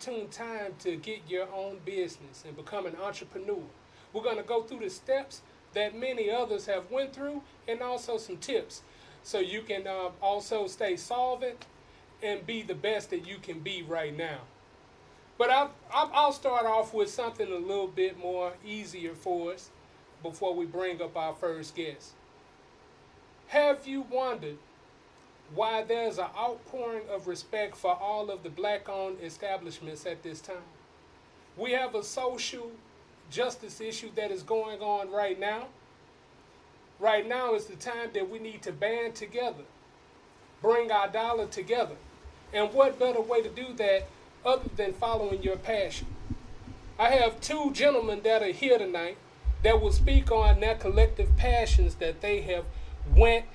opportune time to get your own business and become an entrepreneur. We're going to go through the steps that many others have went through and also some tips so you can uh, also stay solvent and be the best that you can be right now. But I'll, I'll I'll start off with something a little bit more easier for us before we bring up our first guest. Have you wondered why there's an outpouring of respect for all of the black owned establishments at this time? We have a social justice issue that is going on right now. Right now is the time that we need to band together, bring our dollar together. And what better way to do that other than following your passion? I have two gentlemen that are here tonight that will speak on their collective passions that they have went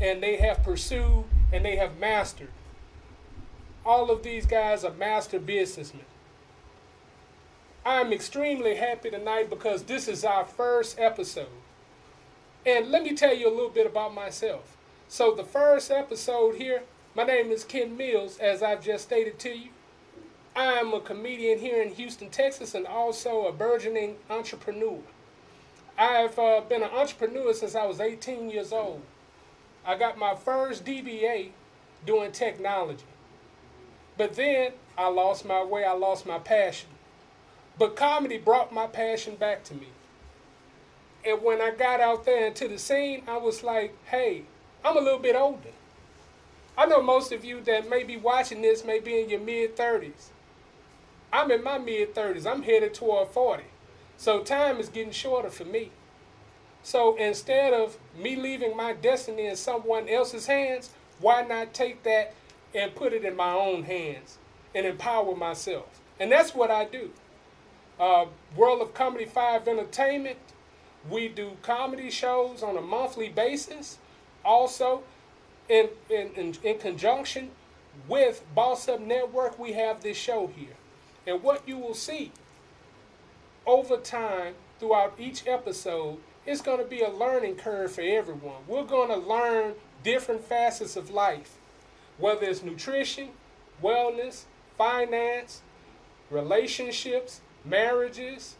and they have pursued and they have mastered. All of these guys are master businessmen. I'm extremely happy tonight because this is our first episode. And let me tell you a little bit about myself. So, the first episode here, my name is Ken Mills, as I've just stated to you. I'm a comedian here in Houston, Texas, and also a burgeoning entrepreneur. I've uh, been an entrepreneur since I was 18 years old. I got my first DBA doing technology. But then I lost my way, I lost my passion. But comedy brought my passion back to me. And when I got out there into the scene, I was like, hey, I'm a little bit older. I know most of you that may be watching this may be in your mid 30s. I'm in my mid 30s. I'm headed toward 40. So time is getting shorter for me. So instead of me leaving my destiny in someone else's hands, why not take that and put it in my own hands and empower myself? And that's what I do. Uh, World of Comedy 5 Entertainment, we do comedy shows on a monthly basis. Also, in, in, in, in conjunction with Boss Up Network, we have this show here. And what you will see over time throughout each episode it's going to be a learning curve for everyone. We're going to learn different facets of life, whether it's nutrition, wellness, finance, relationships, marriages,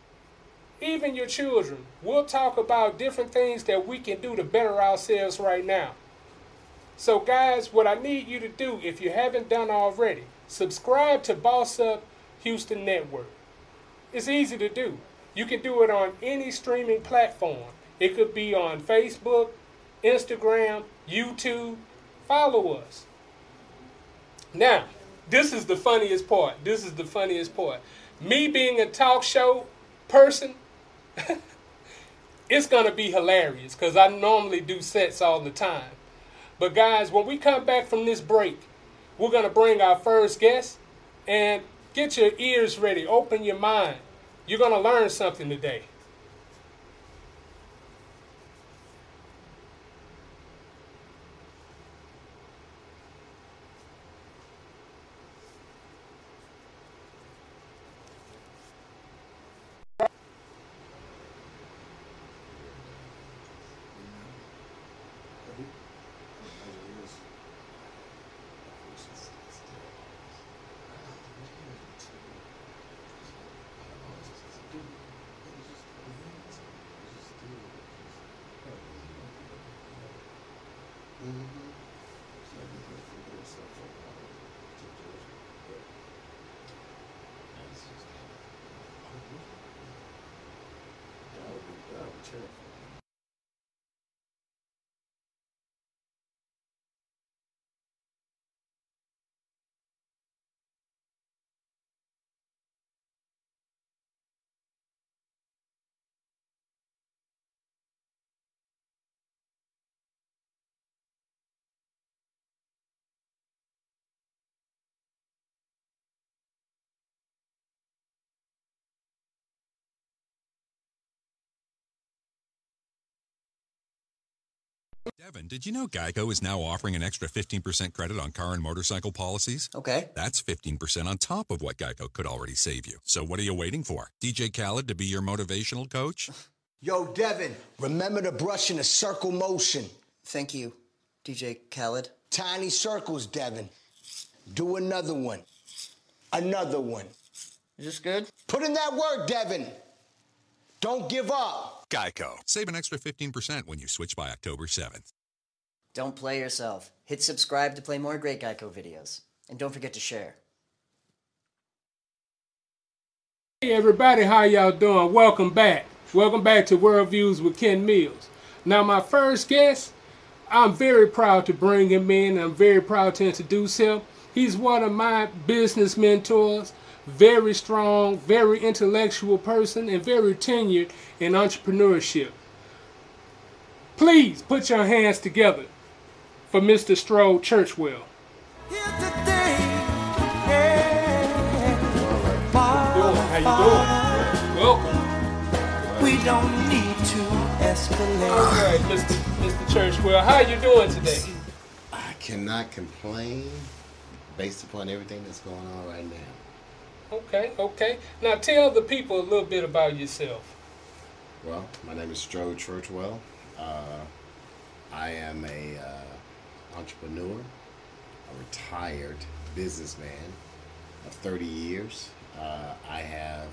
even your children. We'll talk about different things that we can do to better ourselves right now. So, guys, what I need you to do, if you haven't done already, subscribe to Boss Up Houston Network. It's easy to do. You can do it on any streaming platform. It could be on Facebook, Instagram, YouTube. Follow us. Now, this is the funniest part. This is the funniest part. Me being a talk show person, it's going to be hilarious because I normally do sets all the time. But, guys, when we come back from this break, we're going to bring our first guest and get your ears ready, open your mind. You're going to learn something today. Devin, did you know Geico is now offering an extra 15% credit on car and motorcycle policies? Okay. That's 15% on top of what Geico could already save you. So what are you waiting for? DJ Khaled to be your motivational coach? Yo, Devin, remember to brush in a circle motion. Thank you, DJ Khaled. Tiny circles, Devin. Do another one. Another one. Is this good? Put in that work, Devin. Don't give up. Geico. Save an extra 15% when you switch by October 7th. Don't play yourself. Hit subscribe to play more great Geico videos. And don't forget to share. Hey everybody, how y'all doing? Welcome back. Welcome back to World Views with Ken Mills. Now my first guest, I'm very proud to bring him in. I'm very proud to introduce him. He's one of my business mentors, very strong, very intellectual person, and very tenured in entrepreneurship. Please put your hands together for Mr. Strode Churchwell. How you doing? Welcome. We don't need to escalate. All right, Mr. Mr. Churchwell, how you doing today? I cannot complain based upon everything that's going on right now. Okay, okay. Now tell the people a little bit about yourself. Well, my name is Strode Churchwell. Uh, I am a uh, entrepreneur, a retired businessman of 30 years. Uh, I have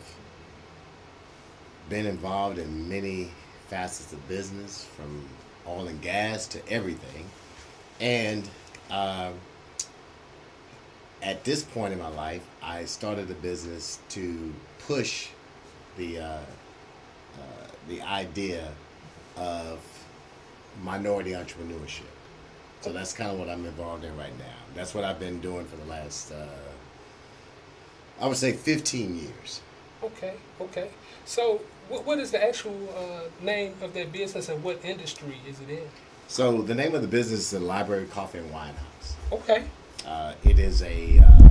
been involved in many facets of business, from oil and gas to everything. And um at this point in my life, I started a business to push the uh, uh, the idea of minority entrepreneurship. So that's kind of what I'm involved in right now. That's what I've been doing for the last, uh, I would say, 15 years. Okay, okay. So what, what is the actual uh, name of that business and what industry is it in? So the name of the business is the Library Coffee and Wine House. Okay, Uh, it is a uh,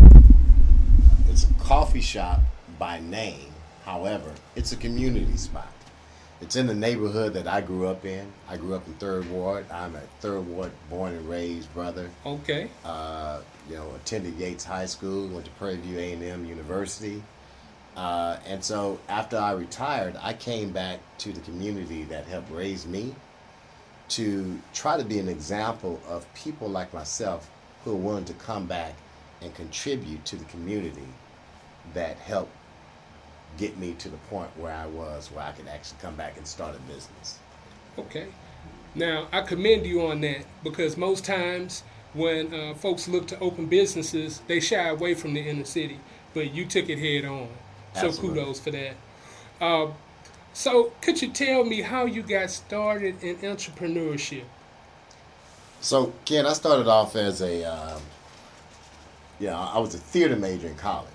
it's a coffee shop by name. However, it's a community spot. It's in the neighborhood that I grew up in. I grew up in Third Ward. I'm a Third Ward born and raised brother. okay, Uh, you know, attended Yates High School, went to Prairie View A&M University. Uh, and so after I retired, I came back to the community that helped raise me to try to be an example of people like myself who are willing to come back and contribute to the community that helped get me to the point where I was, where I could actually come back and start a business. okay. Now I commend you on that because most times when uh, folks look to open businesses, they shy away from the inner city, but you took it head on. Absolutely. So kudos for that. Uh, so could you tell me how you got started in entrepreneurship? So, Ken, I started off as a, um, you know, I was a theater major in college,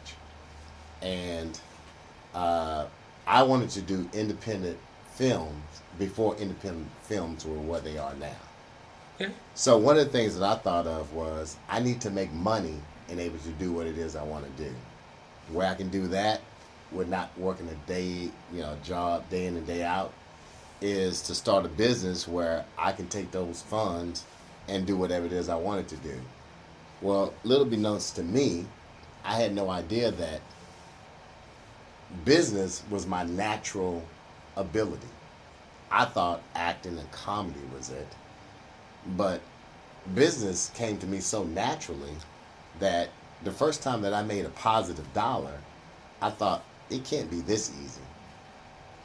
and uh, I wanted to do independent films before independent films were what they are now. Okay. So one of the things that I thought of was I need to make money and able to do what it is I want to do. Where I can do that with not working a day, you know, job day in and day out, is to start a business where I can take those funds and do whatever it is I wanted to do. Well, little beknownst to me, I had no idea that business was my natural ability. I thought acting and comedy was it. But business came to me so naturally that the first time that I made a positive dollar, I thought it can't be this easy.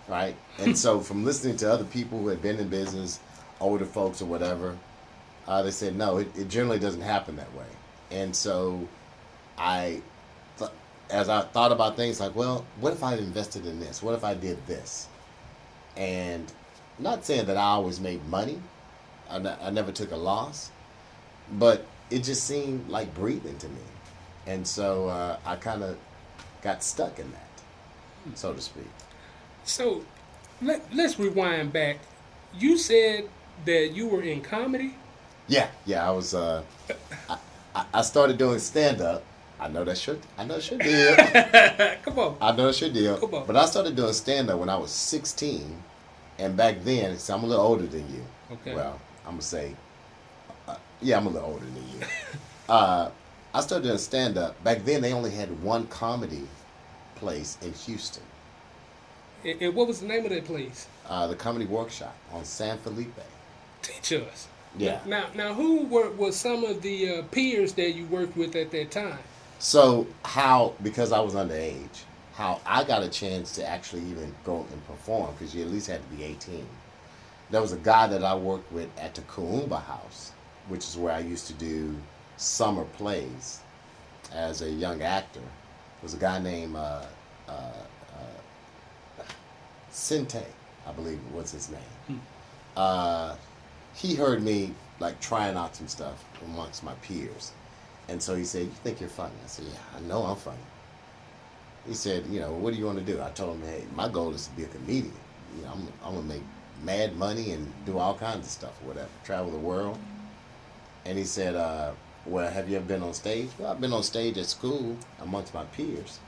Right? and so from listening to other people who had been in business, older folks or whatever, uh, they said, no, it, it generally doesn't happen that way. And so I, th- as I thought about things like, well, what if I invested in this? What if I did this? And not saying that I always made money, I, never took a loss, but it just seemed like breathing to me. And so uh, I kind of got stuck in that, so to speak. So let, let's rewind back. You said that you were in comedy. Yeah, yeah, I was. Uh, I, I- started doing stand up. I know that's your. I know that's your deal. Come on. I know that's your deal. Come on. But I started doing stand up when I was 16, and back then, so I'm a little older than you. Okay. Well, I'm gonna say, uh, yeah, I'm a little older than you. uh, I started doing stand up. Back then, they only had one comedy place in Houston, And, and what was the name of that place? uh, the Comedy Workshop on San Felipe. Teach us. Yeah. Now, now, who were was some of the uh, peers that you worked with at that time? So how because I was underage, how I got a chance to actually even go and perform because you at least had to be 18. There was a guy that I worked with at the Kuumba House, which is where I used to do summer plays as a young actor. There was a guy named uh, uh, uh, Sinte, I believe was his name. Uh, he heard me like trying out some stuff amongst my peers. And so he said, You think you're funny? I said, Yeah, I know I'm funny. He said, You know, what do you want to do? I told him, Hey, my goal is to be a comedian. You know, I'm, I'm going to make mad money and do all kinds of stuff or whatever, travel the world. And he said, uh, Well, have you ever been on stage? Well, I've been on stage at school amongst my peers.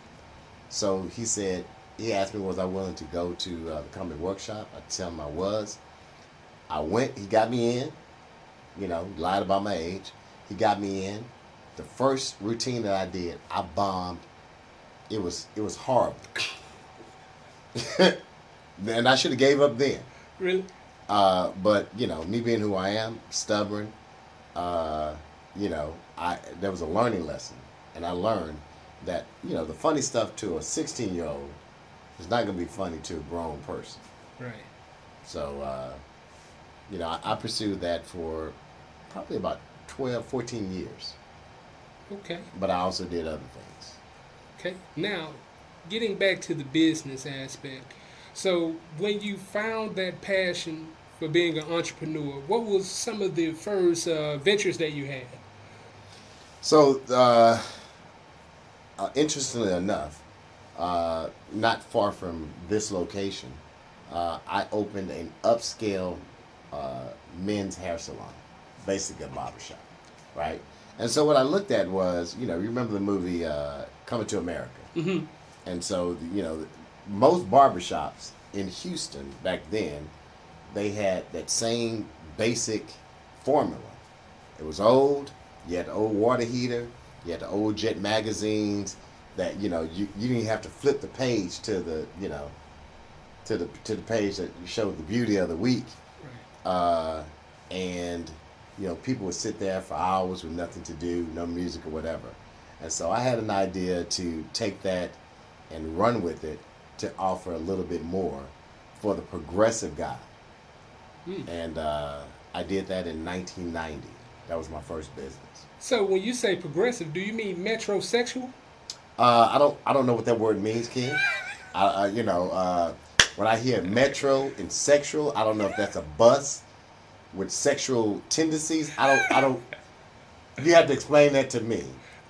So he said, He asked me, Was I willing to go to uh, the comedy workshop? I tell him I was. I went, he got me in, you know, lied about my age. He got me in. The first routine that I did, I bombed. It was it was horrible. and I should have gave up then. Really? Uh, but you know, me being who I am, stubborn, uh, you know, I there was a learning lesson, and I learned that you know the funny stuff to a 16 year old is not going to be funny to a grown person. Right. So, uh, you know, I, I pursued that for probably about 12, 14 years. Okay. But I also did other things. Okay. Now, getting back to the business aspect. So, when you found that passion for being an entrepreneur, what was some of the first uh, ventures that you had? So, uh, uh, interestingly enough, uh, not far from this location, uh, I opened an upscale uh, men's hair salon, basically a barbershop, right? And so what I looked at was, you know, you remember the movie uh, Coming to America? Mm-hmm. And so, you know, most barbershops in Houston back then, they had that same basic formula. It was old. You had the old water heater. You had the old jet magazines that you know you, you didn't have to flip the page to the you know to the to the page that showed the beauty of the week. Uh, and you know people would sit there for hours with nothing to do, no music or whatever. And so I had an idea to take that and run with it to offer a little bit more for the progressive guy. And uh, I did that in 1990. That was my first business. So, when you say progressive, do you mean metrosexual? Uh, I don't I don't know what that word means, kid. I, I, you know, uh, when I hear metro and sexual, I don't know if that's a bus with sexual tendencies. I don't I don't. You have to explain that to me.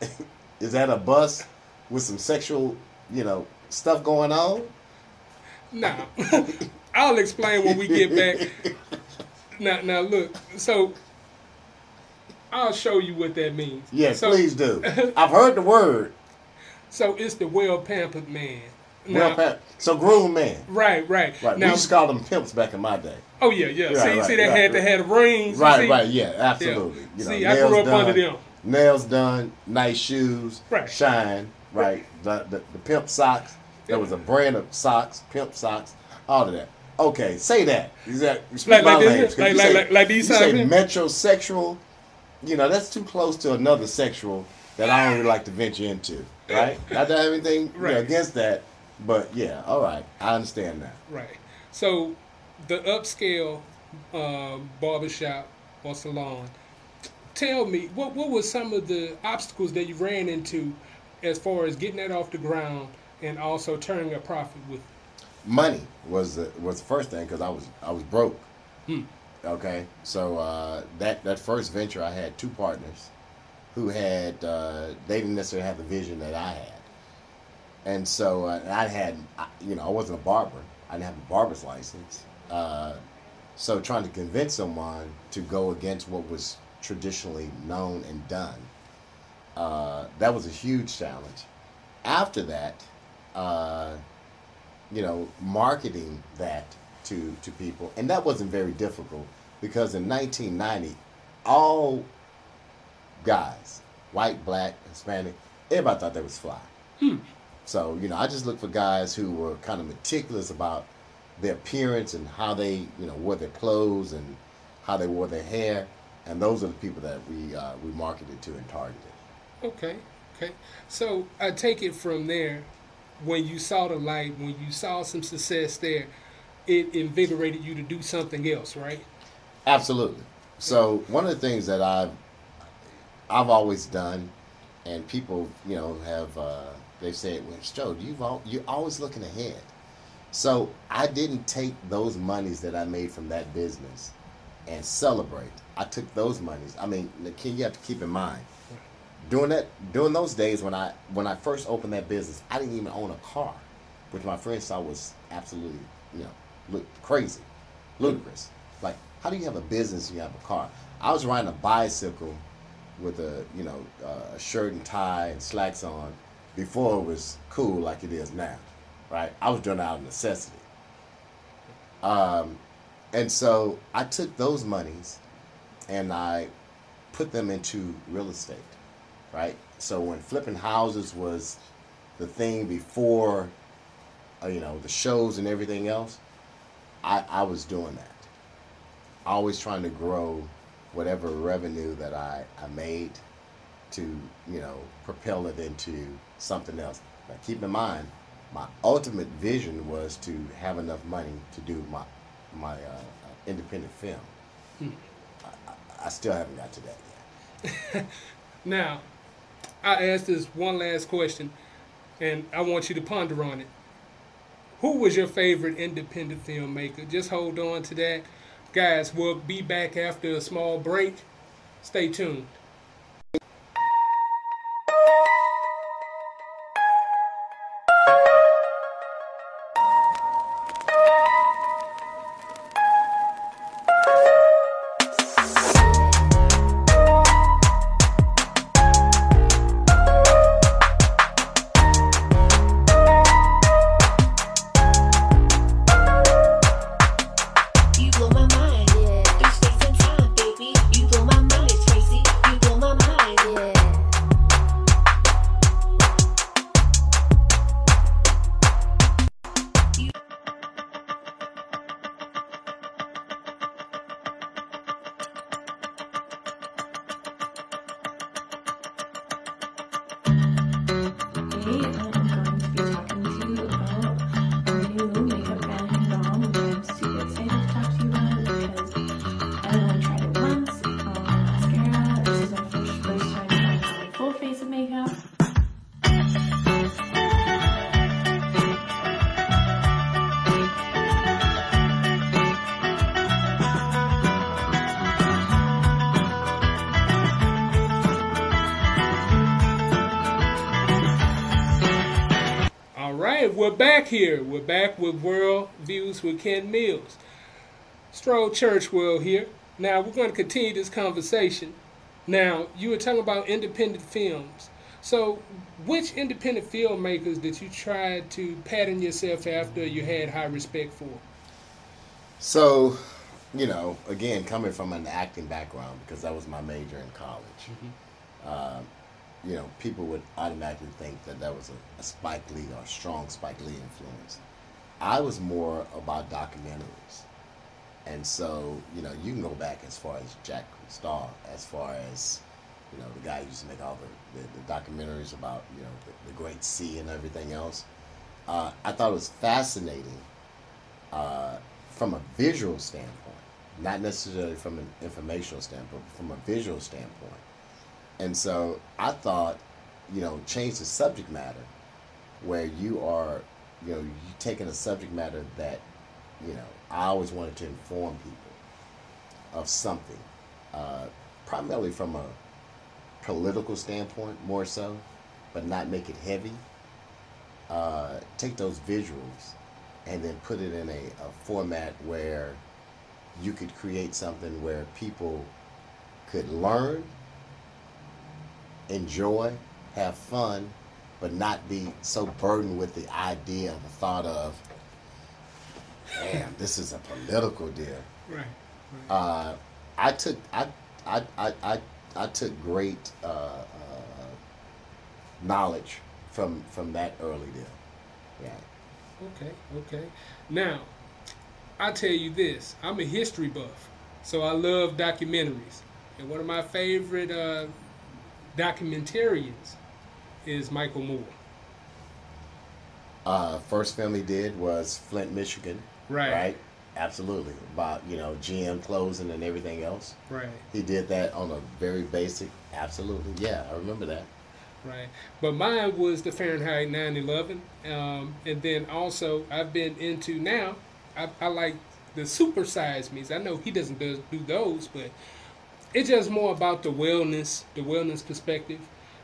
Is that a bus with some sexual, you know, stuff going on? Nah. I'll explain when we get back. Now, now look. So, I'll show you what that means. Yes, so, please do. I've heard the word. So it's the well pampered man. Well, Now- so groom man. Right, right. Right. Now, we used to call them pimps back in my day. oh yeah, yeah. Right, see, right, see, they right, had right. to have the rings. Right, see? right, yeah, absolutely. You know, See, I grew up under done, them. Nails done, nice shoes, Right. shine, right. The, the the pimp socks. There was a brand of socks, pimp socks, all of that. Okay, say that. Is that Like- my like language, like- like- say- like- like these you say here? metrosexual. You know, that's too close to another sexual that I don't really like to venture into. Right? Not to have anything you know, against that, but yeah, all right, I understand that. Right. So, the upscale uh, barbershop or salon. Tell me, what what were some of the obstacles that you ran into, as far as getting that off the ground and also turning a profit with? it? money was the was the first thing because I was I was broke. Okay, so uh, that that first venture, I had two partners who had uh, they didn't necessarily have the vision that I had, and so uh, I had you know I wasn't a barber. I didn't have a barber's license. Uh, so trying to convince someone to go against what was traditionally known and done, uh, that was a huge challenge. After that, uh, you know, marketing that to to people, and that wasn't very difficult because in 1990, all guys, white, black, Hispanic, everybody thought they was fly. So, you know, I just look for guys who were kind of meticulous about their appearance and how they, you know, wore their clothes and how they wore their hair. And those are the people that we uh, we marketed to and targeted. Okay, okay. So I take it from there. When you saw the light, when you saw some success there, it invigorated you to do something else, right? Absolutely. So one of the things that I've I've always done, and people you know have uh, they've said, "Well, Joe, you've al- you're always looking ahead." So I didn't take those monies that I made from that business and celebrate. I took those monies. I mean, key you have to keep in mind during that during those days when I when I first opened that business, I didn't even own a car, which my friends thought was absolutely you know look crazy, ludicrous. Like, how do you have a business and you have a car? I was riding a bicycle with a you know a shirt and tie and slacks on before it was cool like it is now, right? I was doing it out of necessity. Um, and so I took those monies and I put them into real estate, right? So when flipping houses was the thing before, uh, you know, the shows and everything else, I, I was doing that. Always trying to grow whatever revenue that I, I made to, you know, propel it into something else. Now keep in mind, my ultimate vision was to have enough money to do my my uh, independent film. I, I, I still haven't got to that yet. Now, I asked this one last question, and I want you to ponder on it. Who was your favorite independent filmmaker? Just hold on to that. Guys, we'll be back after a small break. Stay tuned. Here. We're back with World Views with Ken Mills. Strode Churchwell here. Now, we're going to continue this conversation. Now, you were talking about independent films. So, which independent filmmakers did you try to pattern yourself after you had high respect for? So, you know, again, coming from an acting background because that was my major in college, um, you know, people would automatically think that that was a, a Spike Lee or a strong Spike Lee influence. I was more about documentaries. And so, you know, you can go back as far as Jack Starr, as far as, you know, the guy who used to make all the, the, the documentaries about, you know, the, the Great Sea and everything else. Uh, I thought it was fascinating uh, from a visual standpoint, not necessarily from an informational standpoint, but from a visual standpoint. And so I thought, you know, change the subject matter where you are, you know, you taking a subject matter that, you know, I always wanted to inform people of something, uh, primarily from a political standpoint more so, but not make it heavy. Uh, take those visuals and then put it in a, a format where you could create something where people could learn, enjoy, have fun, but not be so burdened with the idea, and the thought of, damn, this is a political deal. Right. Uh, I took I I I I, I took great uh, uh, knowledge from from that early deal. Yeah. Okay, okay. Now, I tell you this: I'm a history buff, so I love documentaries, and one of my favorite uh, documentarians is Michael Moore. Uh, first film he did was Flint, Michigan. Right. Right. Absolutely. About you know GM closing and everything else. Right, He did that on a very basic. Absolutely. Yeah, I remember that. right. But mine was the Fahrenheit 9/11, um, and then also I've been into now. I, I like the super size me's. I know he doesn't do, do those, but it's just more about the wellness, the wellness perspective.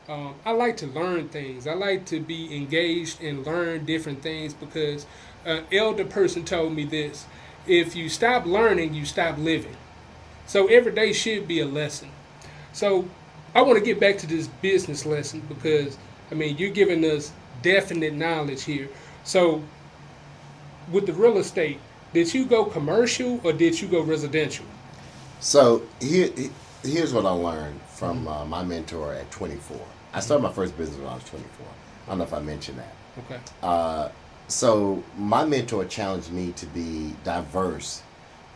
Um, I like to learn things. I like to be engaged and learn different things because an elder person told me this: if you stop learning, you stop living. So every day should be a lesson. So I want to get back to this business lesson because I mean you're giving us definite knowledge here. So with the real estate, did you go commercial or did you go residential? So here, here's what I learned from uh, my mentor at 24. I started my first business when I was 24. I don't know if I mentioned that. Okay. Uh, so my mentor challenged me to be diverse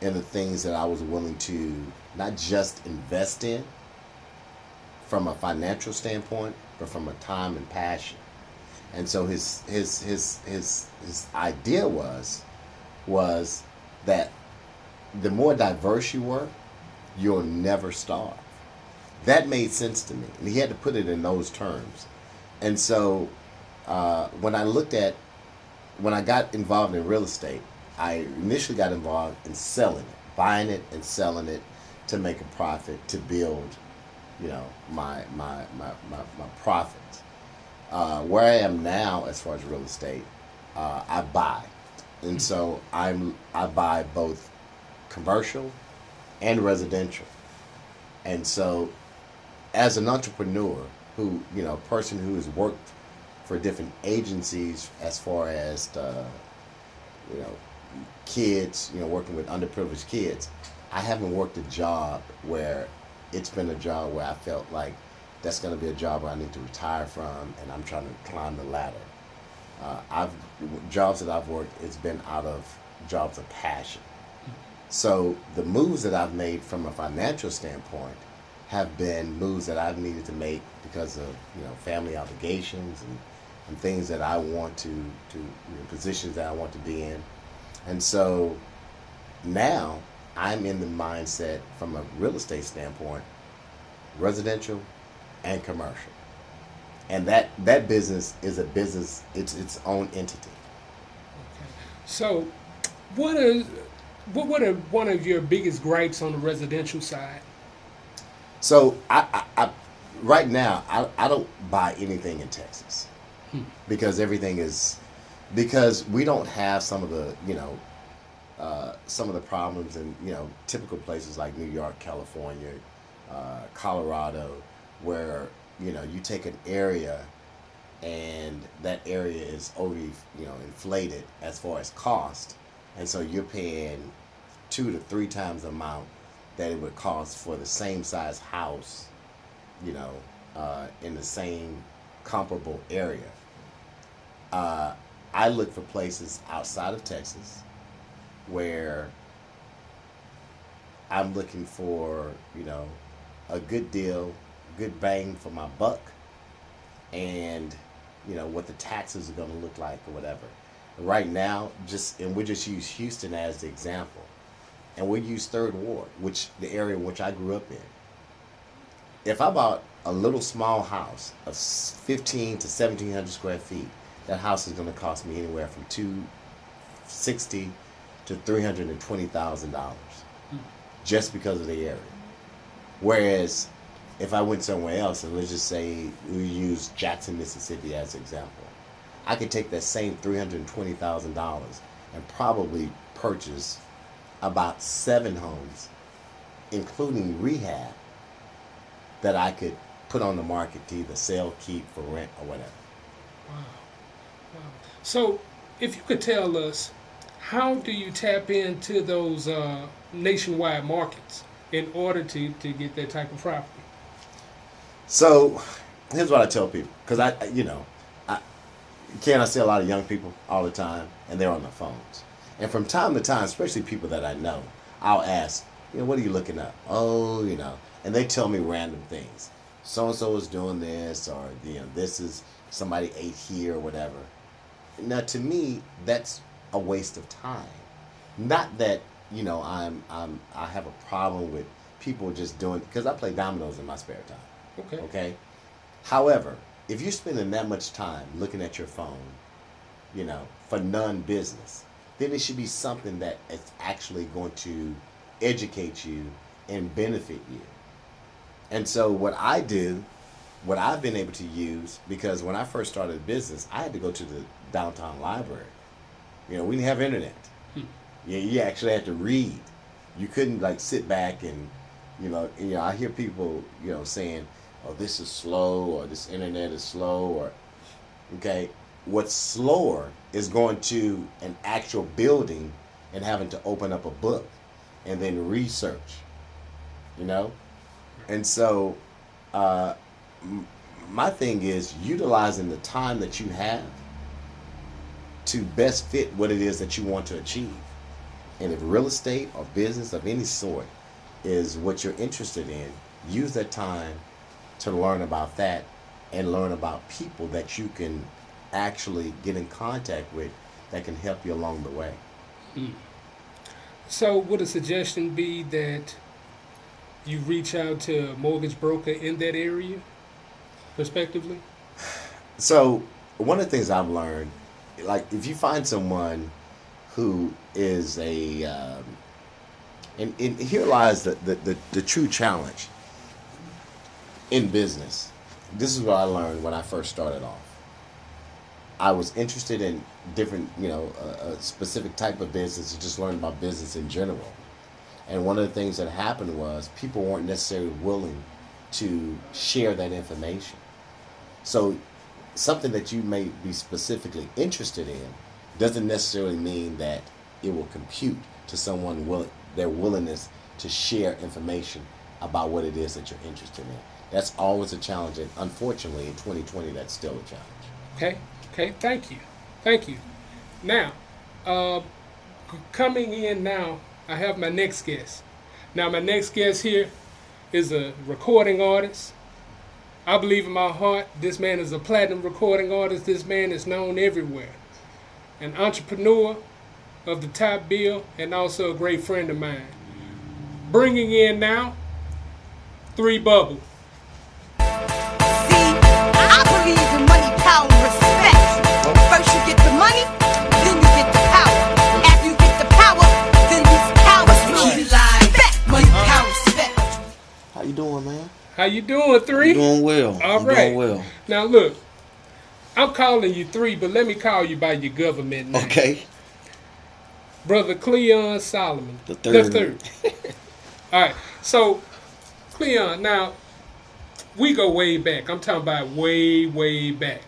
in the things that I was willing to not just invest in from a financial standpoint, but from a time and passion. And so his his his his his idea was was that the more diverse you were, you'll never starve. That made sense to me, and he had to put it in those terms. And so uh, when I looked at when I got involved in real estate, I initially got involved in selling it, buying it and selling it to make a profit to build, you know, my my my my, my profits. Uh, where I am now, as far as real estate, uh, I buy, and so I'm I buy both commercial and residential, and so as an entrepreneur who you know person who has worked for different agencies as far as the, you know kids you know working with underprivileged kids i haven't worked a job where it's been a job where i felt like that's going to be a job where i need to retire from and i'm trying to climb the ladder. Uh, i've jobs that i've worked it's been out of jobs of passion so the moves that I've made from a financial standpoint have been moves that I've needed to make because of you know family obligations and, and things that I want to to you know, positions that I want to be in, and so now I'm in the mindset from a real estate standpoint, residential and commercial, and that that business is a business it's its own entity. Okay. So, what is what what are one of your biggest gripes on the residential side? So I, I, I right now I, I don't buy anything in Texas. Because everything is because we don't have some of the you know uh, some of the problems in you know typical places like New York, California, uh, Colorado, where you know you take an area and that area is over you know inflated as far as cost, and so you're paying two to three times the amount that it would cost for the same size house, you know, uh, in the same comparable area. Uh, I look for places outside of Texas where I'm looking for, you know, a good deal, good bang for my buck, and you know what the taxes are going to look like or whatever. Right now, just and we just use Houston as the example, and we use Third Ward, which the area which I grew up in. If I bought a little small house of 15 to 1700 square feet, that house is going to cost me anywhere from 260 to 320 thousand dollars, just because of the area. Whereas, if I went somewhere else, and let's just say we use Jackson, Mississippi as an example, I could take that same three hundred twenty thousand dollars and probably purchase about seven homes, including rehab, that I could put on the market to either sell, keep, for rent, or whatever. Wow. wow. So, if you could tell us, how do you tap into those uh, nationwide markets in order to, to get that type of property. So, here's what I tell people because I- you know, Can I see a lot of young people all the time, and they're on their phones. And from time to time, especially people that I know, I'll ask, you know, what are you looking up? Oh, you know, and they tell me random things. So and so is doing this, or you know, this is somebody ate here, or whatever. Now, to me, that's a waste of time. Not that you know I'm I'm I have a problem with people just doing because I play dominoes in my spare time. Okay. Okay. However, if you're spending that much time looking at your phone, you know, for non-business, then it should be something that is actually going to educate you and benefit you. And so what I do, what I've been able to use, because when I first started a business, I had to go to the downtown library. You know, we didn't have internet. Hmm. Yeah, you actually had to read. You couldn't like sit back and, you know, you know. I hear people, you know, saying, "Oh, this is slow," or "This internet is slow," or, okay, what's slower is going to an actual building and having to open up a book and then research. You know, and so, uh, m- my thing is utilizing the time that you have to best fit what it is that you want to achieve. And if real estate or business of any sort is what you're interested in, use that time to learn about that and learn about people that you can actually get in contact with that can help you along the way. So, would a suggestion be that you reach out to a mortgage broker in that area, respectively? So, one of the things I've learned, like if you find someone who is a, um, and, and here lies the, the, the, the true challenge in business. This is what I learned when I first started off. I was interested in different, you know, a, a specific type of business, and just learned about business in general. And one of the things that happened was people weren't necessarily willing to share that information. So, something that you may be specifically interested in doesn't necessarily mean that it will compute to someone will, their willingness to share information about what it is that you're interested in. That's always a challenge, and unfortunately, in 2020, that's still a challenge. Okay, okay, thank you. Thank you. Now, uh, coming in now, I have my next guest. Now, my next guest here is a recording artist. I believe in my heart this man is a platinum recording artist. This man is known everywhere. An entrepreneur of the top bill and also a great friend of mine. Bringing in now, Three Bubble. You doing, man? How you doing, Three? Doing well. All I'm right. Doing well. Now look, I'm calling you three, but let me call you by your government name. Okay. Brother Cleon Solomon. The third. third. All right. So, Cleon, now we go way back. I'm talking about way, way back.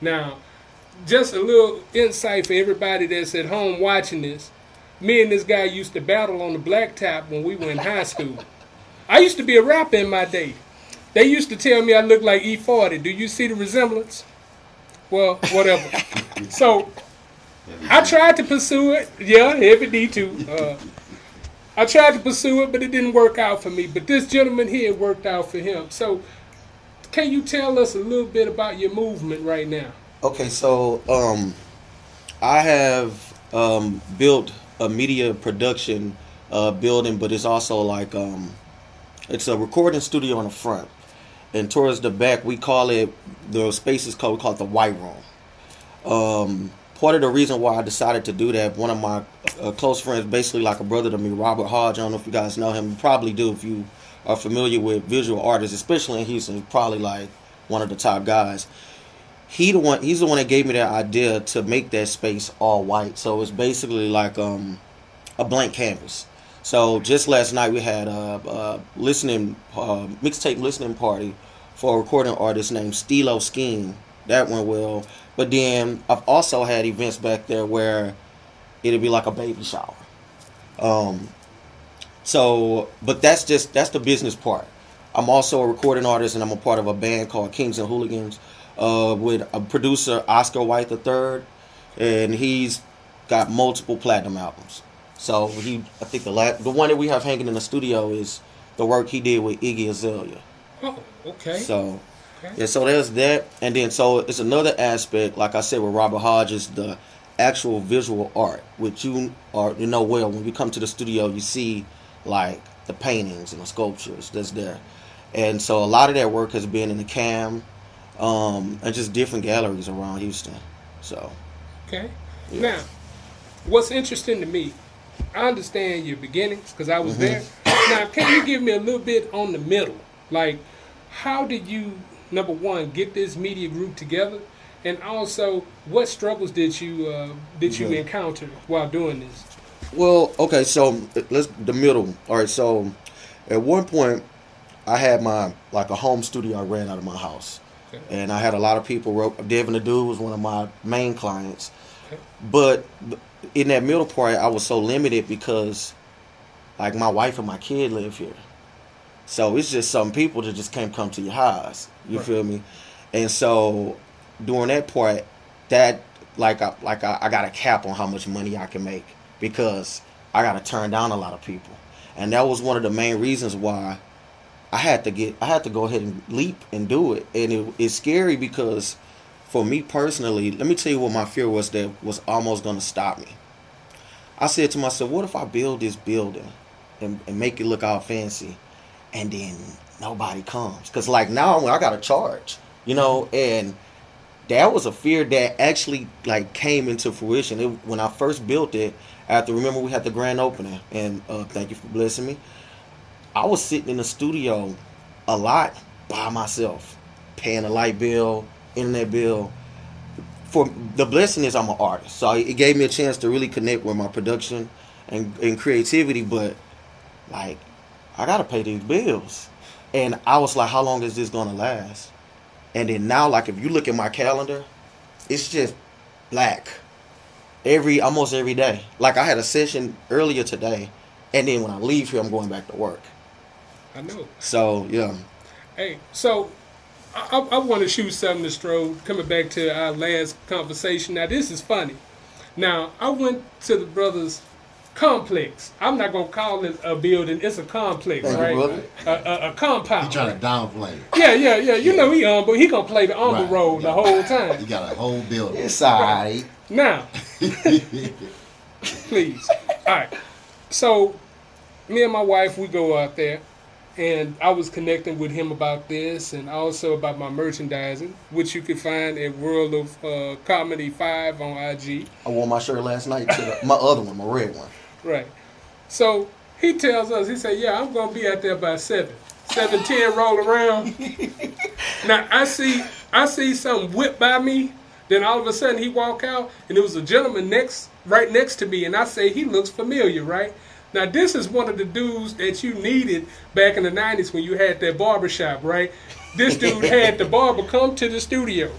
Now, just a little insight for everybody that's at home watching this. Me and this guy used to battle on the blacktop when we were in high school. I used to be a rapper in my day. They used to tell me I look like E40. Do you see the resemblance? Well, whatever. so I tried to pursue it. Yeah, heavy D too. Uh, I tried to pursue it, but it didn't work out for me. But this gentleman here worked out for him. So, can you tell us a little bit about your movement right now? Okay, so um, I have um, built a media production uh, building, but it's also like um, it's a recording studio in the front, and towards the back we call it the space is called we call it the white room. Um, part of the reason why I decided to do that, one of my uh, close friends, basically like a brother to me, Robert Hodge. I don't know if you guys know him. You probably do if you are familiar with visual artists, especially in Houston. Probably like one of the top guys he the one he's the one that gave me that idea to make that space all white so it's basically like um a blank canvas so just last night we had a, a listening uh, mixtape listening party for a recording artist named Stilo Scheme that went well but then I've also had events back there where it'd be like a baby shower um So, but that's just that's the business part. I'm also a recording artist, and I'm a part of a band called Kings and Hooligans uh, with a producer Oscar White III, and he's got multiple platinum albums. So he, I think the la- the one that we have hanging in the studio is the work he did with Iggy Azalea. Oh, okay. So Okay. yeah, so there's that, and then so it's another aspect. Like I said, with Robert Hodge is the actual visual art, which you are you know well. When you come to the studio, you see like the paintings and the sculptures that's there, and so a lot of that work has been in the CAM, um, and just different galleries around Houston. So Okay. Now, what's interesting to me, I understand your beginnings because I was Mhm. there. Now, can you give me a little bit on the middle? Like, how did you, number one, get this media group together, and also, what struggles did you uh, did you Yeah. encounter while doing this? Well, okay, so let's the middle. All right, so at one point, I had my like a home studio I ran out of my house, Okay. and I had a lot of people. Devin the Dude was one of my main clients, Okay. but in that middle part, I was so limited because, like, my wife and my kid live here, so it's just some people that just can't come to your house. You Right. feel me? And so during that part, that like I like I, I got a cap on how much money I can make because I got to turn down a lot of people, and that was one of the main reasons why I had to get I had to go ahead and leap and do it, and it, it's scary because for me personally, let me tell you what my fear was that was almost going to stop me. I said to myself, what if I build this building and, and make it look all fancy, and then nobody comes? Because like now I got to charge, you know, and that was a fear that actually like came into fruition it, when I first built it. After remember we had the grand opening, and uh, thank you for blessing me. I was sitting in the studio a lot by myself, paying a light bill, internet bill. For the blessing is I'm an artist, so it gave me a chance to really connect with my production and, and creativity. But like, I gotta pay these bills, and I was like, how long is this gonna last? And then now, like, if you look at my calendar, it's just black every almost every day. Like I had a session earlier today, and then when I leave here, I'm going back to work. I know. So yeah, Hey, so I, I, I want to shoot something to Strode. Coming back to our last conversation. Now this is funny. Now I went to the brothers' complex. I'm not gonna call it a building. It's a complex, Thank right? brother. A, a, a compound. He trying to downplay it. Yeah, yeah, yeah. You know he humble. He gonna play the humble Right. role the whole time. He got a whole building. it's alright. Now, please. All right. So, me and my wife, we go out there, and I was connecting with him about this, and also about my merchandising, which you can find at World of uh, Comedy Five on IG. I wore my shirt last night to my other one, my red one. Right. So he tells us, he said, "Yeah, I'm gonna be out there by seven, seven ten, roll around." now I see, I see something whip by me. Then all of a sudden he walk out, and there was a gentleman next, right next to me, and I say he looks familiar, right? Now this is one of the dudes that you needed back in the '90s when you had that barber shop, right? This dude had the barber come to the studio,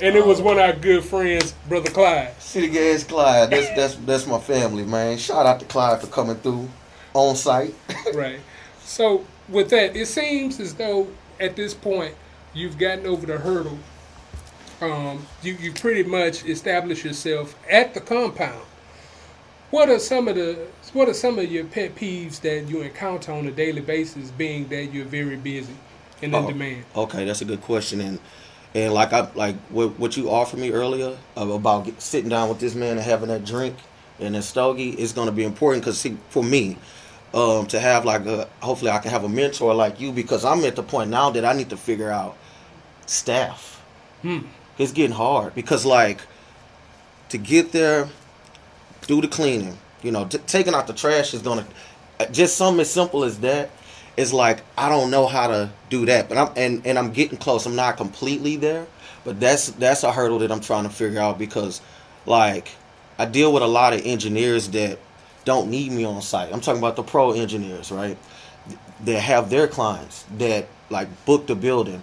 and it was one of our good friends, brother Clyde. City Gas Clyde, that's that's that's my family, man. Shout out to Clyde for coming through on site. right. So with that, it seems as though at this point you've gotten over the hurdle. Um, you you pretty much established yourself at the compound. What are some of the what are some of your pet peeves that you encounter on a daily basis, being that you're very busy and in Oh, demand? Okay, that's a good question, and and like I like what what you offered me earlier uh, about get, sitting down with this man and having that drink and that stogie is going to be important because see for me. Um, to have like a hopefully I can have a mentor like you because I'm at the point now that I need to figure out staff. Hmm. It's getting hard because like to get there, do the cleaning. You know, t- taking out the trash is gonna just something as simple as that. Is like I don't know how to do that, but I'm and and I'm getting close. I'm not completely there, but that's that's a hurdle that I'm trying to figure out because, like, I deal with a lot of engineers that don't need me on site. I'm talking about the pro engineers, right? That have their clients that like book the building.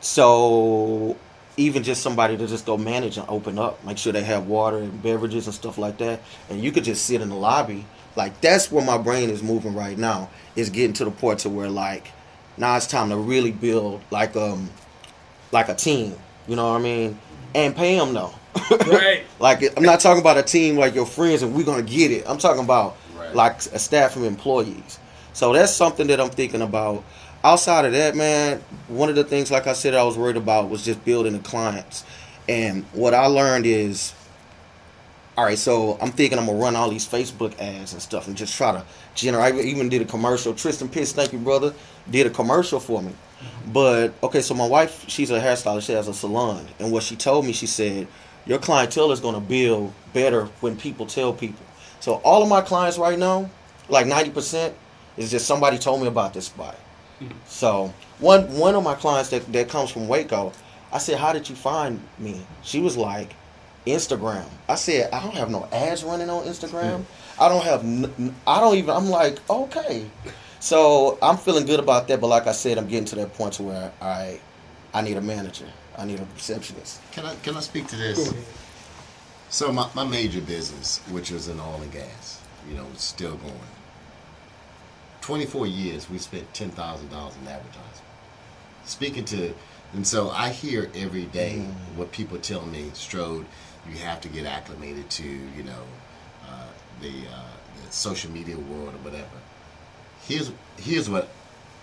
So even just somebody to just go manage and open up, make sure they have water and beverages and stuff like that, and you could just sit in the lobby. Like that's where my brain is moving right now. Is getting to the point to where like now it's time to really build like um like a team. You know what I mean? And pay them though. Right. Like I'm not talking about a team like your friends and we're gonna get it. I'm talking about Right. like a staff of employees. So that's something that I'm thinking about. Outside of that, man, one of the things, like I said, I was worried about was just building the clients. And what I learned is, all right, so I'm thinking I'm gonna run all these Facebook ads and stuff and just try to generate. I even did a commercial. Tristan Pitts, thank you, brother, did a commercial for me. Mm-hmm. But okay, so my wife, she's a hairstylist. She has a salon, and what she told me, she said, your clientele is gonna build better when people tell people. So all of my clients right now, like 90%, is just somebody told me about this spot. So one one of my clients that, that comes from Waco, I said, How did you find me? She was like, Instagram. I said, I don't have no ads running on Instagram. Hmm. I don't have n- n- I don't even I'm like, okay. So I'm feeling good about that, but like I said, I'm getting to that point to where I I need a manager. I need a receptionist. Can I can I speak to this? So my, my major business, which is in oil and gas, you know, it's still going. Twenty four years, we spent ten thousand dollars in advertising. Speaking to, and so I hear every day what people tell me, Strode, you have to get acclimated to, you know, uh, the, uh, the social media world or whatever. Here's here's what,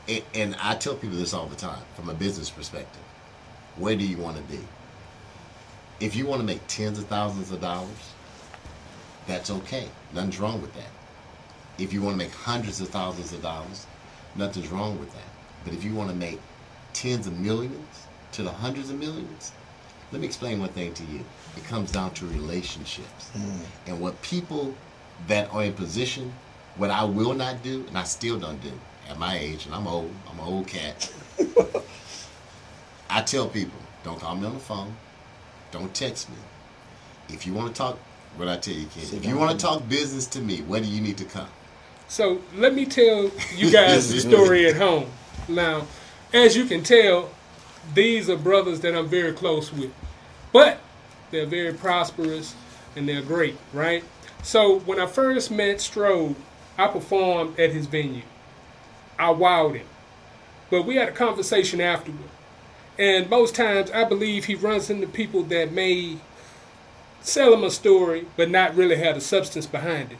and, and I tell people this all the time from a business perspective. Where do you want to be? If you want to make tens of thousands of dollars, that's okay. Nothing's wrong with that. If you want to make hundreds of thousands of dollars, nothing's wrong with that. But if you want to make tens of millions to the hundreds of millions, let me explain one thing to you. It comes down to relationships. Mm. And what people that are in position, what I will not do, and I still don't do at my age, and I'm old, I'm an old cat. I tell people, don't call me on the phone, don't text me. If you want to talk, what I tell you, kid, if you want to talk business to me, where do you need to come? So let me tell you guys the story at home. Now, as you can tell, these are brothers that I'm very close with. But they're very prosperous and they're great, right? So when I first met Strode, I performed at his venue. I wowed him. But we had a conversation afterward. And most times I believe he runs into people that may sell him a story, but not really have the substance behind it.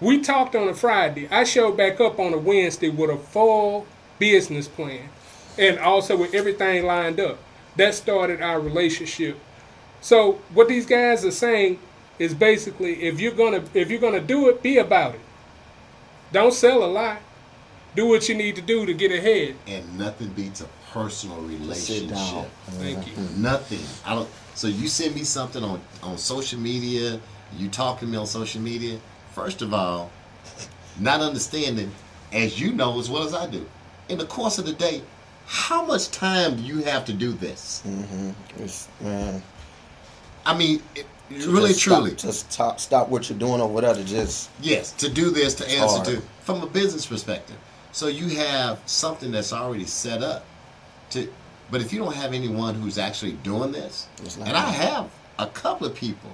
We talked on a Friday. I showed back up on a Wednesday with a full business plan and also with everything lined up. That started our relationship. So what these guys are saying is basically if you're gonna if you're gonna do it, be about it. Don't sell a lie. Do what you need to do to get ahead. And nothing beats a personal relationship. down. Thank you. Nothing. I don't. So you send me something on on social media. You talk to me on social media. First of all, not understanding, as you know as well as I do, in the course of the day, how much time do you have to do this? Mm-hmm. It's, man, I mean, it, really, just stop- truly, just stop, stop what you're doing or whatever. Just yes, to do this, to answer hard. to from a business perspective. So you have something that's already set up. To, but if you don't have anyone who's actually doing this, and I have a couple of people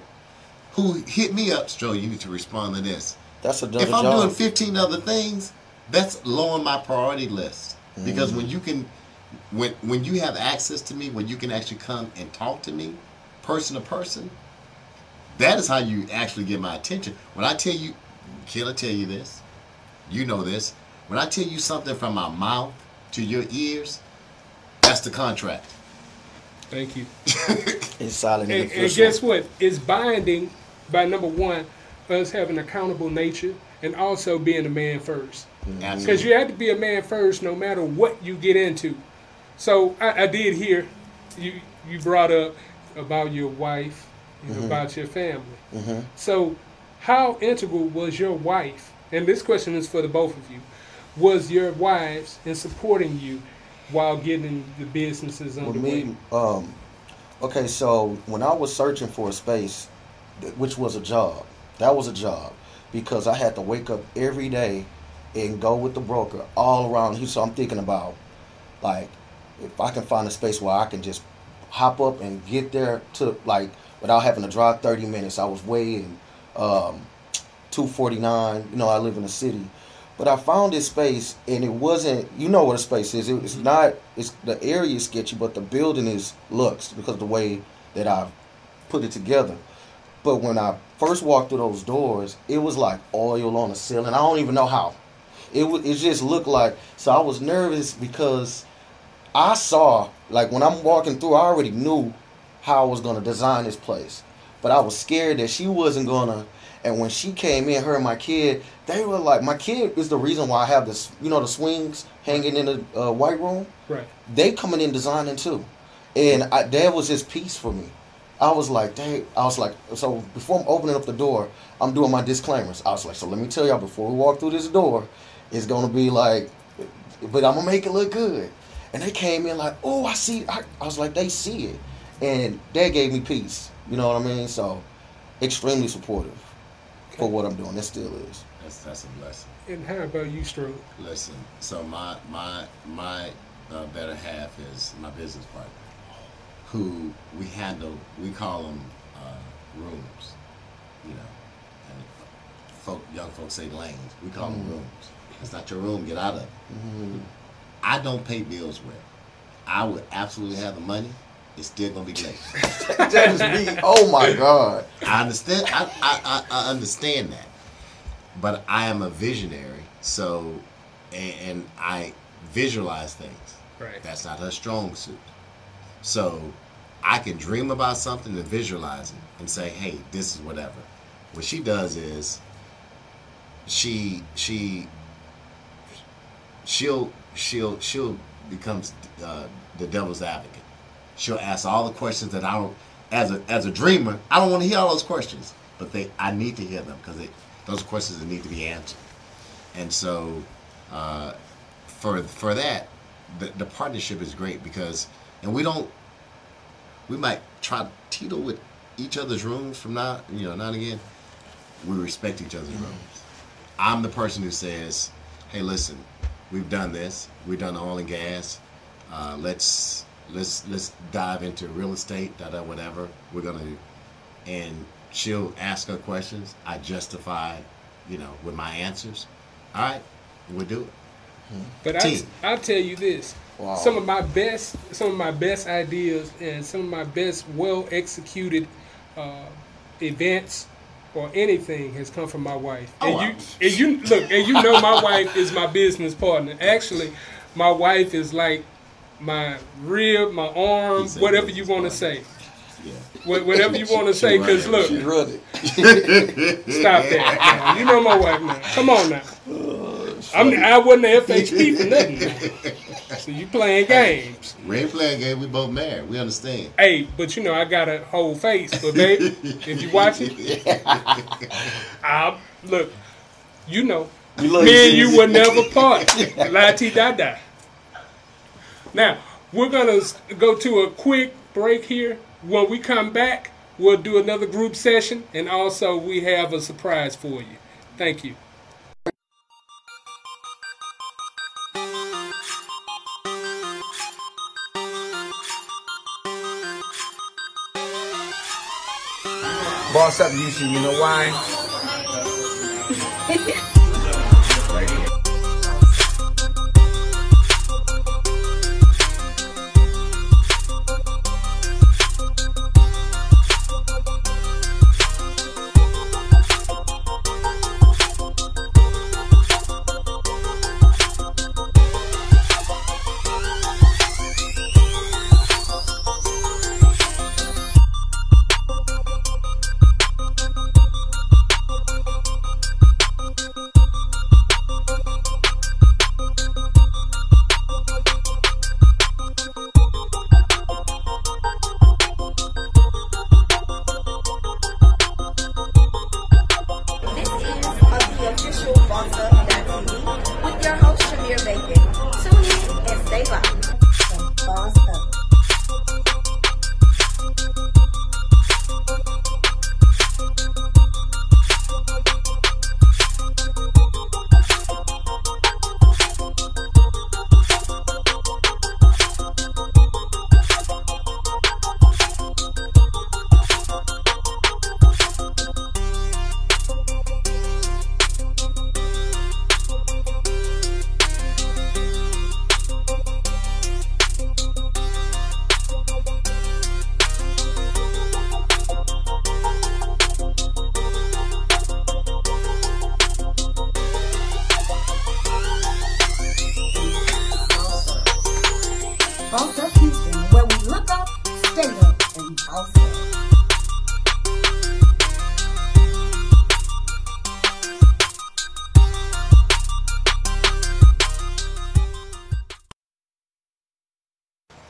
who hit me up, Stro, you need to respond to this. that's another if I'm job. doing 15 other things, that's low on my priority list. Because when mm-hmm. you can, when when you have access to me, when you can actually come and talk to me, person to person, that is how you actually get my attention. When I tell you, can I tell you this? You know this. When I tell you something from my mouth to your ears, that's the contract. Thank you. it's silent and, And, and guess what? It's binding by number one, us having accountable nature and also being a man first. Because you have to be a man first no matter what you get into. So I, I did hear you you brought up about your wife and Mm-hmm. about your family. So how integral was your wife? And this question is for the both of you. Was your wives in supporting you while getting the businesses underway? me, um, okay, so when I was searching for a space, which was a job, that was a job because I had to wake up every day and go with the broker all around here. So I'm thinking about, like, if I can find a space where I can just hop up and get there to like without having to drive 30 minutes. I was way in um, 249. You know, I live in the city. But I found this space and it wasn't you know what a space is. It, it's not it's the area is sketchy, but the building is looks because of the way that I've put it together. But when I first walked through those doors, it was like oil on the ceiling. I don't even know how. It it just looked like so I was nervous because I saw like when I'm walking through, I already knew how I was gonna design this place, but I was scared that she wasn't gonna. And when she came in, her and my kid, they were like, my kid is the reason why I have this, you know, the swings hanging in the uh, white room. Right. They coming in designing too, and I, that was his piece for me. I was like, dang, I was like, so before I'm opening up the door, I'm doing my disclaimers. I was like, so let me tell y'all before we walk through this door, it's gonna be like, but I'm gonna make it look good. And they came in like, oh, I see. I, I was like, they see it, and that gave me peace. You know what I mean? So, extremely supportive for what I'm doing. It still is. That's that's a blessing. And how about you, Strode? Listen, so my my my uh, better half is my business partner, who we handle. We call them uh, rooms, you know, and folk young folks say lanes. We call them Mhm. rooms. It's not your room. Get out of it. Mhm. I don't pay bills well. I would absolutely have the money. It's still gonna be late. that is me. Oh my God. I understand. I, I, I, I understand that, but I am a visionary. So, and, and I visualize things. Right. That's not her strong suit. So, I can dream about something and visualize it and say, "Hey, this is whatever." What she does is, she she she'll she'll she'll becomes uh, the devil's advocate. She'll ask all the questions that I don't. As a as a dreamer, I don't want to hear all those questions, but they I need to hear them because those questions need to be answered. And so, uh, for for that, the, the partnership is great because, and we don't. We might try to teeter with each other's rooms from now, you know, now and again. We respect each other's rooms. I'm the person who says, "Hey, listen, we've done this. We've done oil and gas. Uh, let's let's let's dive into real estate, da da whatever. We're gonna." And she'll ask her questions. I justify, you know, with my answers. All right, we'll do it. But I, I'll tell you this. Wow. Some of my best, some of my best ideas, and some of my best, well executed uh, events or anything has come from my wife. Oh, and you, and you look, and you know, my wife is my business partner. Actually, my wife is like my rib, my arm, whatever you want to say. Yeah. Whatever you want to say, because look, She running. Stop that. now. You know my wife now. Come on now. I'm, I wasn't the FHP for nothing. So you playing games. We ain't playing game. We both married. We understand. Hey, but you know I got a whole face. But baby, if you watch it, I look. You know, You love me and you will never part. La ti da da. Now we're gonna go to a quick break here. When we come back, we'll do another group session, and also we have a surprise for you. Thank you. Boss up, UC, you know why?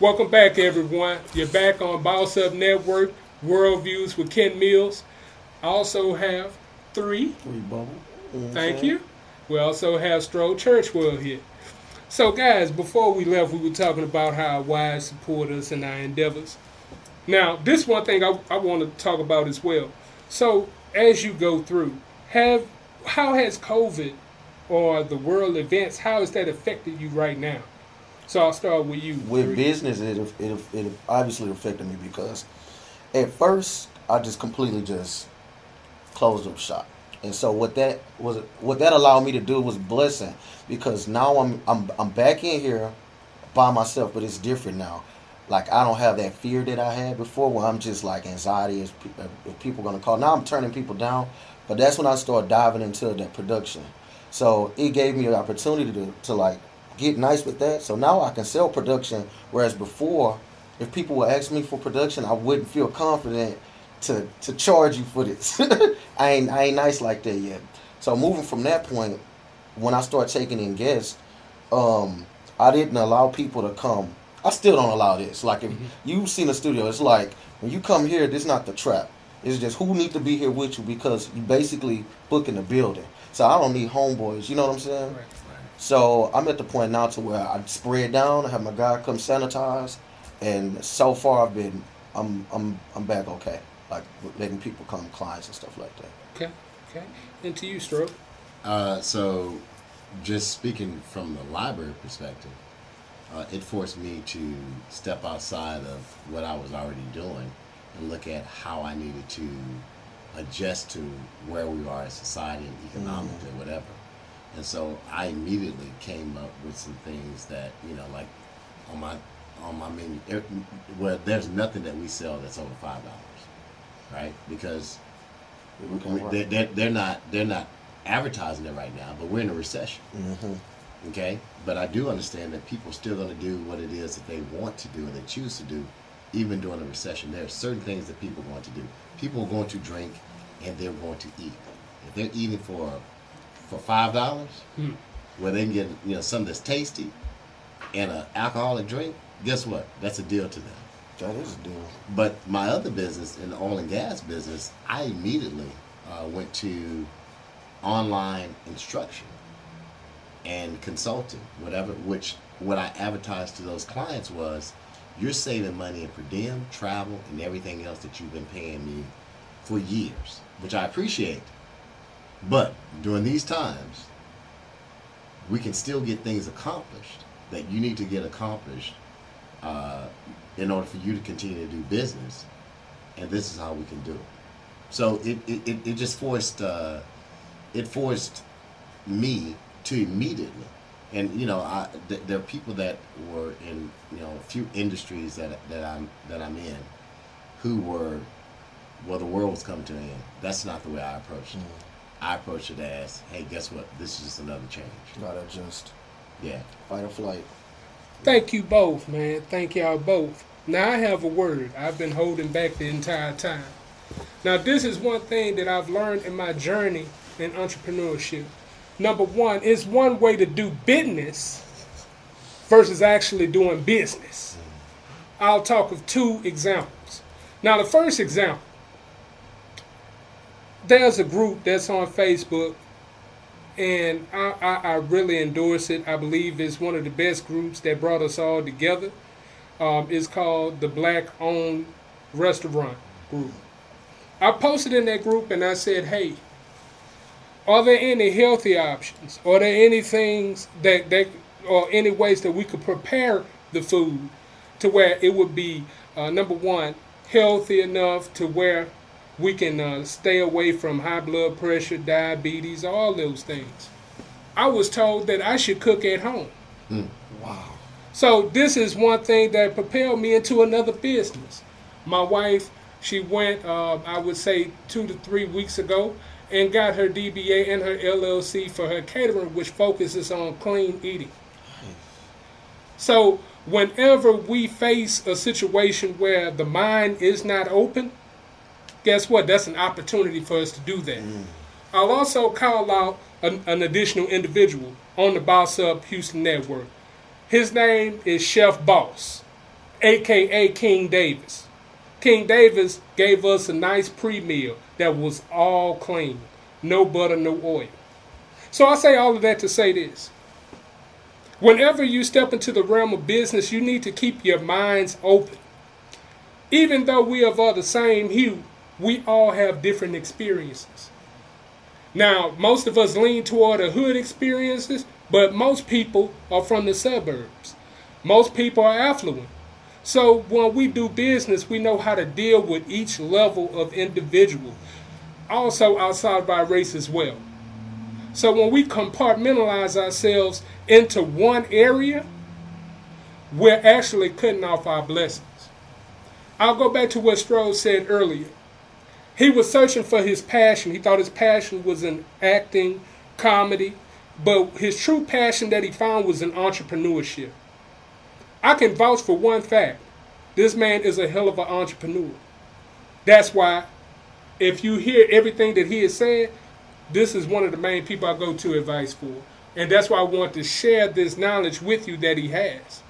Welcome back, everyone. You're back on Boss Up Network, Worldviews with Ken Mills. I also have three. 3Bubble. Thank you. We also have Strode Churchwell here. So, guys, before we left, we were talking about how our wives support us in our endeavors. Now, this one thing I, I want to talk about as well. So, as you go through, have how has COVID or the world events, how has that affected you right now? So I'll start with you. With business, it, it it obviously affected me because at first I just completely just closed up shop, and so what that was what that allowed me to do was blessing because now I'm I'm I'm back in here by myself, but it's different now. Like I don't have that fear that I had before, where I'm just like anxiety is pe- uh, if people gonna call. Now I'm turning people down, but that's when I start diving into that production. So it gave me an opportunity to to like get nice with that. So now I can sell production, whereas before, if people would ask me for production, I wouldn't feel confident to to charge you for this. I ain't I ain't nice like that yet. So moving from that point, when I start taking in guests, um, I didn't allow people to come. I still don't allow this. Like if you've seen a studio, it's like when you come here, this not the trap. It's just who need to be here with you because you basically booking the building. So I don't need homeboys. You know what I'm saying? So I'm at the point now to where I spray it down. I have my guy come sanitize, and so far I've been I'm I'm I'm back okay. Like with letting people come, clients and stuff like that. Okay, okay. And to you, Strode. Uh, so, just speaking from the library perspective, uh, it forced me to step outside of what I was already doing and look at how I needed to adjust to where we are as society and economically, whatever. And so I immediately came up with some things that you know, like on my on my menu. Well, there's nothing that we sell that's over five dollars, right? Because We can we- work. they're, they're, they're not they're not advertising it right now, but we're in a recession. Mm-hmm. Okay, but I do understand that people are still going to do what it is that they want to do and they choose to do, even during a recession. There are certain things that people want to do. People are going to drink, and they're going to eat. If they're eating for for five dollars, Hmm. where they can get you know something that's tasty, and an alcoholic drink, guess what? That's a deal to them. That is a deal. But my other business, in the oil and gas business, I immediately uh, went to online instruction and consulting, whatever. Which what I advertised to those clients was, you're saving money in per diem, travel, and everything else that you've been paying me for years, which I appreciate. But during these times, we can still get things accomplished that you need to get accomplished uh, in order for you to continue to do business. And this is how we can do it. So it, it, it, just forced uh, it forced me to immediately, and you know, I th- there are people that were in you know a few industries that that I'm that I'm in, who were, well, the world was coming to an end. That's not the way I approached it. I approached it as, hey, guess what? This is just another change. Gotta adjust. Yeah. Fight or flight. Thank you both, man. Thank y'all both. Now I have a word I've been holding back the entire time. Now this is one thing that I've learned in my journey in entrepreneurship. Number one, it's one way to do business versus actually doing business. Mm-hmm. I'll talk of two examples. Now the first example, there's a group that's on Facebook and I, I, I really endorse it. I believe it's one of the best groups that brought us all together. Um, it's called the Black Owned Restaurant Group. I posted in that group and I said, hey, are there any healthy options? Are there any things that, that or any ways that we could prepare the food to where it would be, uh, number one, healthy enough to where we can uh, stay away from high blood pressure, diabetes, all those things. I was told that I should cook at home. Wow. So this is one thing that propelled me into another business. My wife, she went, uh, I would say, two to three weeks ago, and got her DBA and her LLC for her catering, which focuses on clean eating. So whenever we face a situation where the mind is not open, guess what? That's an opportunity for us to do that. Mm. I'll also call out an, an additional individual on the Boss Up Houston Network. His name is Chef Boss, aka King Davis. King Davis gave us a nice pre meal that was all clean, no butter, no oil. So I say all of that to say this. Whenever you step into the realm of business, you need to keep your minds open. Even though we are of the same hue, we all have different experiences. Now, most of us lean toward the hood experiences, but most people are from the suburbs. Most people are affluent. So when we do business, we know how to deal with each level of individual, also outside of our race as well. So when we compartmentalize ourselves into one area, we're actually cutting off our blessings. I'll go back to what Stroh said earlier. He was searching for his passion. He thought his passion was in acting, comedy, but his true passion that he found was in entrepreneurship. I can vouch for one fact. This man is a hell of an entrepreneur. That's why, if you hear everything that he has said, this is one of the main people I go to advice for. And that's why I want to share this knowledge with you that he has.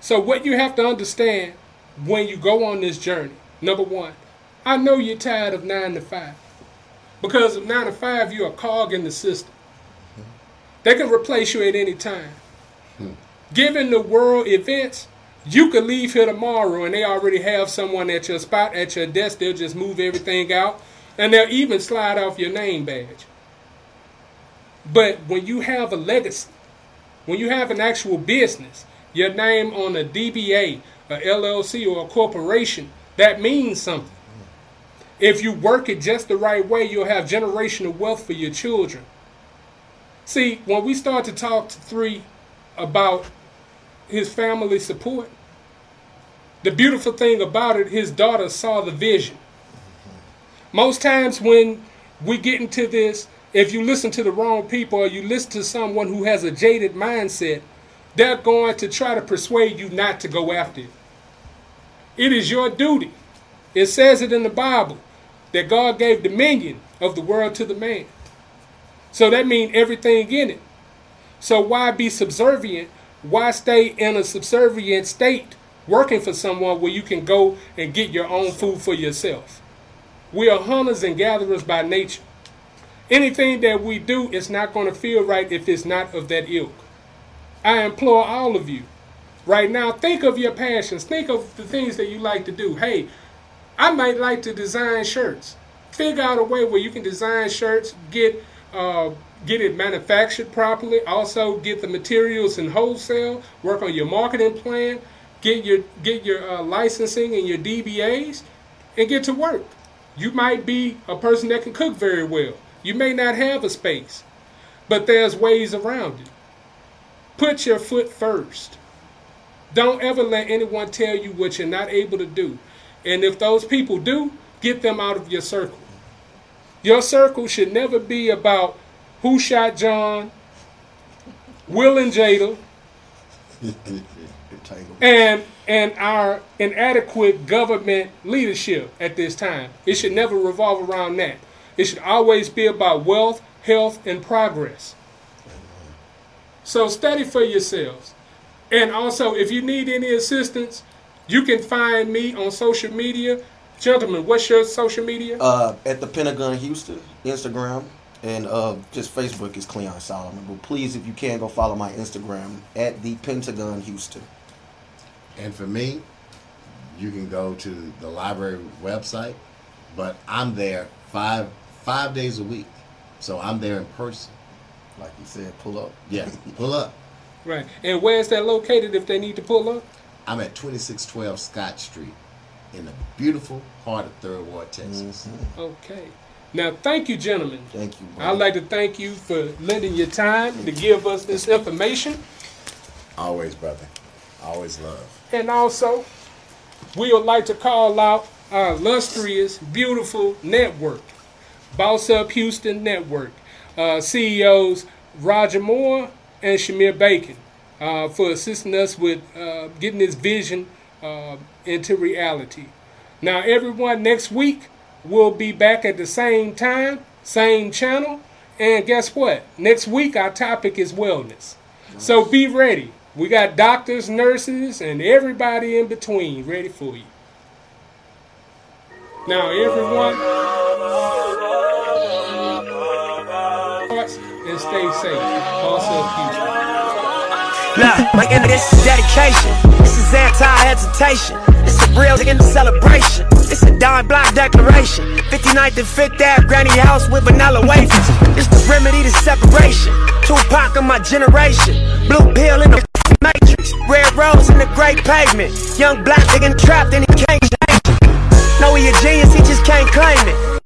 So, what you have to understand when you go on this journey, number one, I know you're tired of nine to five. Because of nine to five, you're a cog in the system. They can replace you at any time. Given the world events, you could leave here tomorrow and they already have someone at your spot, at your desk. They'll just move everything out and they'll even slide off your name badge. But when you have a legacy, when you have an actual business, your name on a DBA, a LLC, or a corporation, that means something. If you work it just the right way, you'll have generational wealth for your children. See, when we start to talk to three about his family support, the beautiful thing about it, his daughter saw the vision. Most times when we get into this, if you listen to the wrong people or you listen to someone who has a jaded mindset, they're going to try to persuade you not to go after it. It is your duty. It says it in the Bible that God gave dominion of the world to the man. So that means everything in it. So why be subservient? Why stay in a subservient state working for someone where you can go and get your own food for yourself? We are hunters and gatherers by nature. Anything that we do is not going to feel right if it's not of that ilk. I implore all of you right now, think of your passions. Think of the things that you like to do. Hey, I might like to design shirts. Figure out a way where you can design shirts, get uh, get it manufactured properly. Also, get the materials in wholesale. Work on your marketing plan. Get your get your uh, licensing and your DBAs, and get to work. You might be a person that can cook very well. You may not have a space, but there's ways around it. Put your foot first. Don't ever let anyone tell you what you're not able to do. And if those people do, get them out of your circle. Your circle should never be about who shot John, Will and Jada, and and our inadequate government leadership at this time. It should never revolve around that. It should always be about wealth, health, and progress. So study for yourselves. And also, if you need any assistance, you can find me on social media. Gentlemen, what's your social media? Uh, at the Pentagon Houston, Instagram, and uh, just Facebook is Cleon Solomon. But please, if you can, go follow my Instagram at the Pentagon Houston. And for me, you can go to the library website, but I'm there five five days a week, so I'm there in person. Like you said, pull up. Yeah, pull up. Right. And where's that located if they need to pull up? I'm at 2612 Scott Street in the beautiful heart of Third Ward, Texas. Okay. Now, thank you, gentlemen. Thank you. I'd like to thank you for lending your time to give us this information. Always, brother. Always love. And also, we would like to call out our illustrious, beautiful network, Boss Up Houston Network, uh, CEOs Roger Moore and Shamir Bacon uh, for assisting us with uh, getting this vision uh, into reality. Now, everyone, next week we'll be back at the same time, same channel. And guess what? Next week our topic is wellness. So be ready. We got doctors, nurses, and everybody in between ready for you. Now, everyone, and stay safe. Also, Houston. Look, my of this is dedication. This is anti-hesitation. This a real in the celebration. It's a dime block declaration. 59th and 5th Ave, granny house with vanilla wafers. It's the remedy to separation. Tupac of my generation. Blue pill in the matrix. Red rose in the great pavement. Young black nigga trapped he can't change it. Know he a genius, he just can't claim it.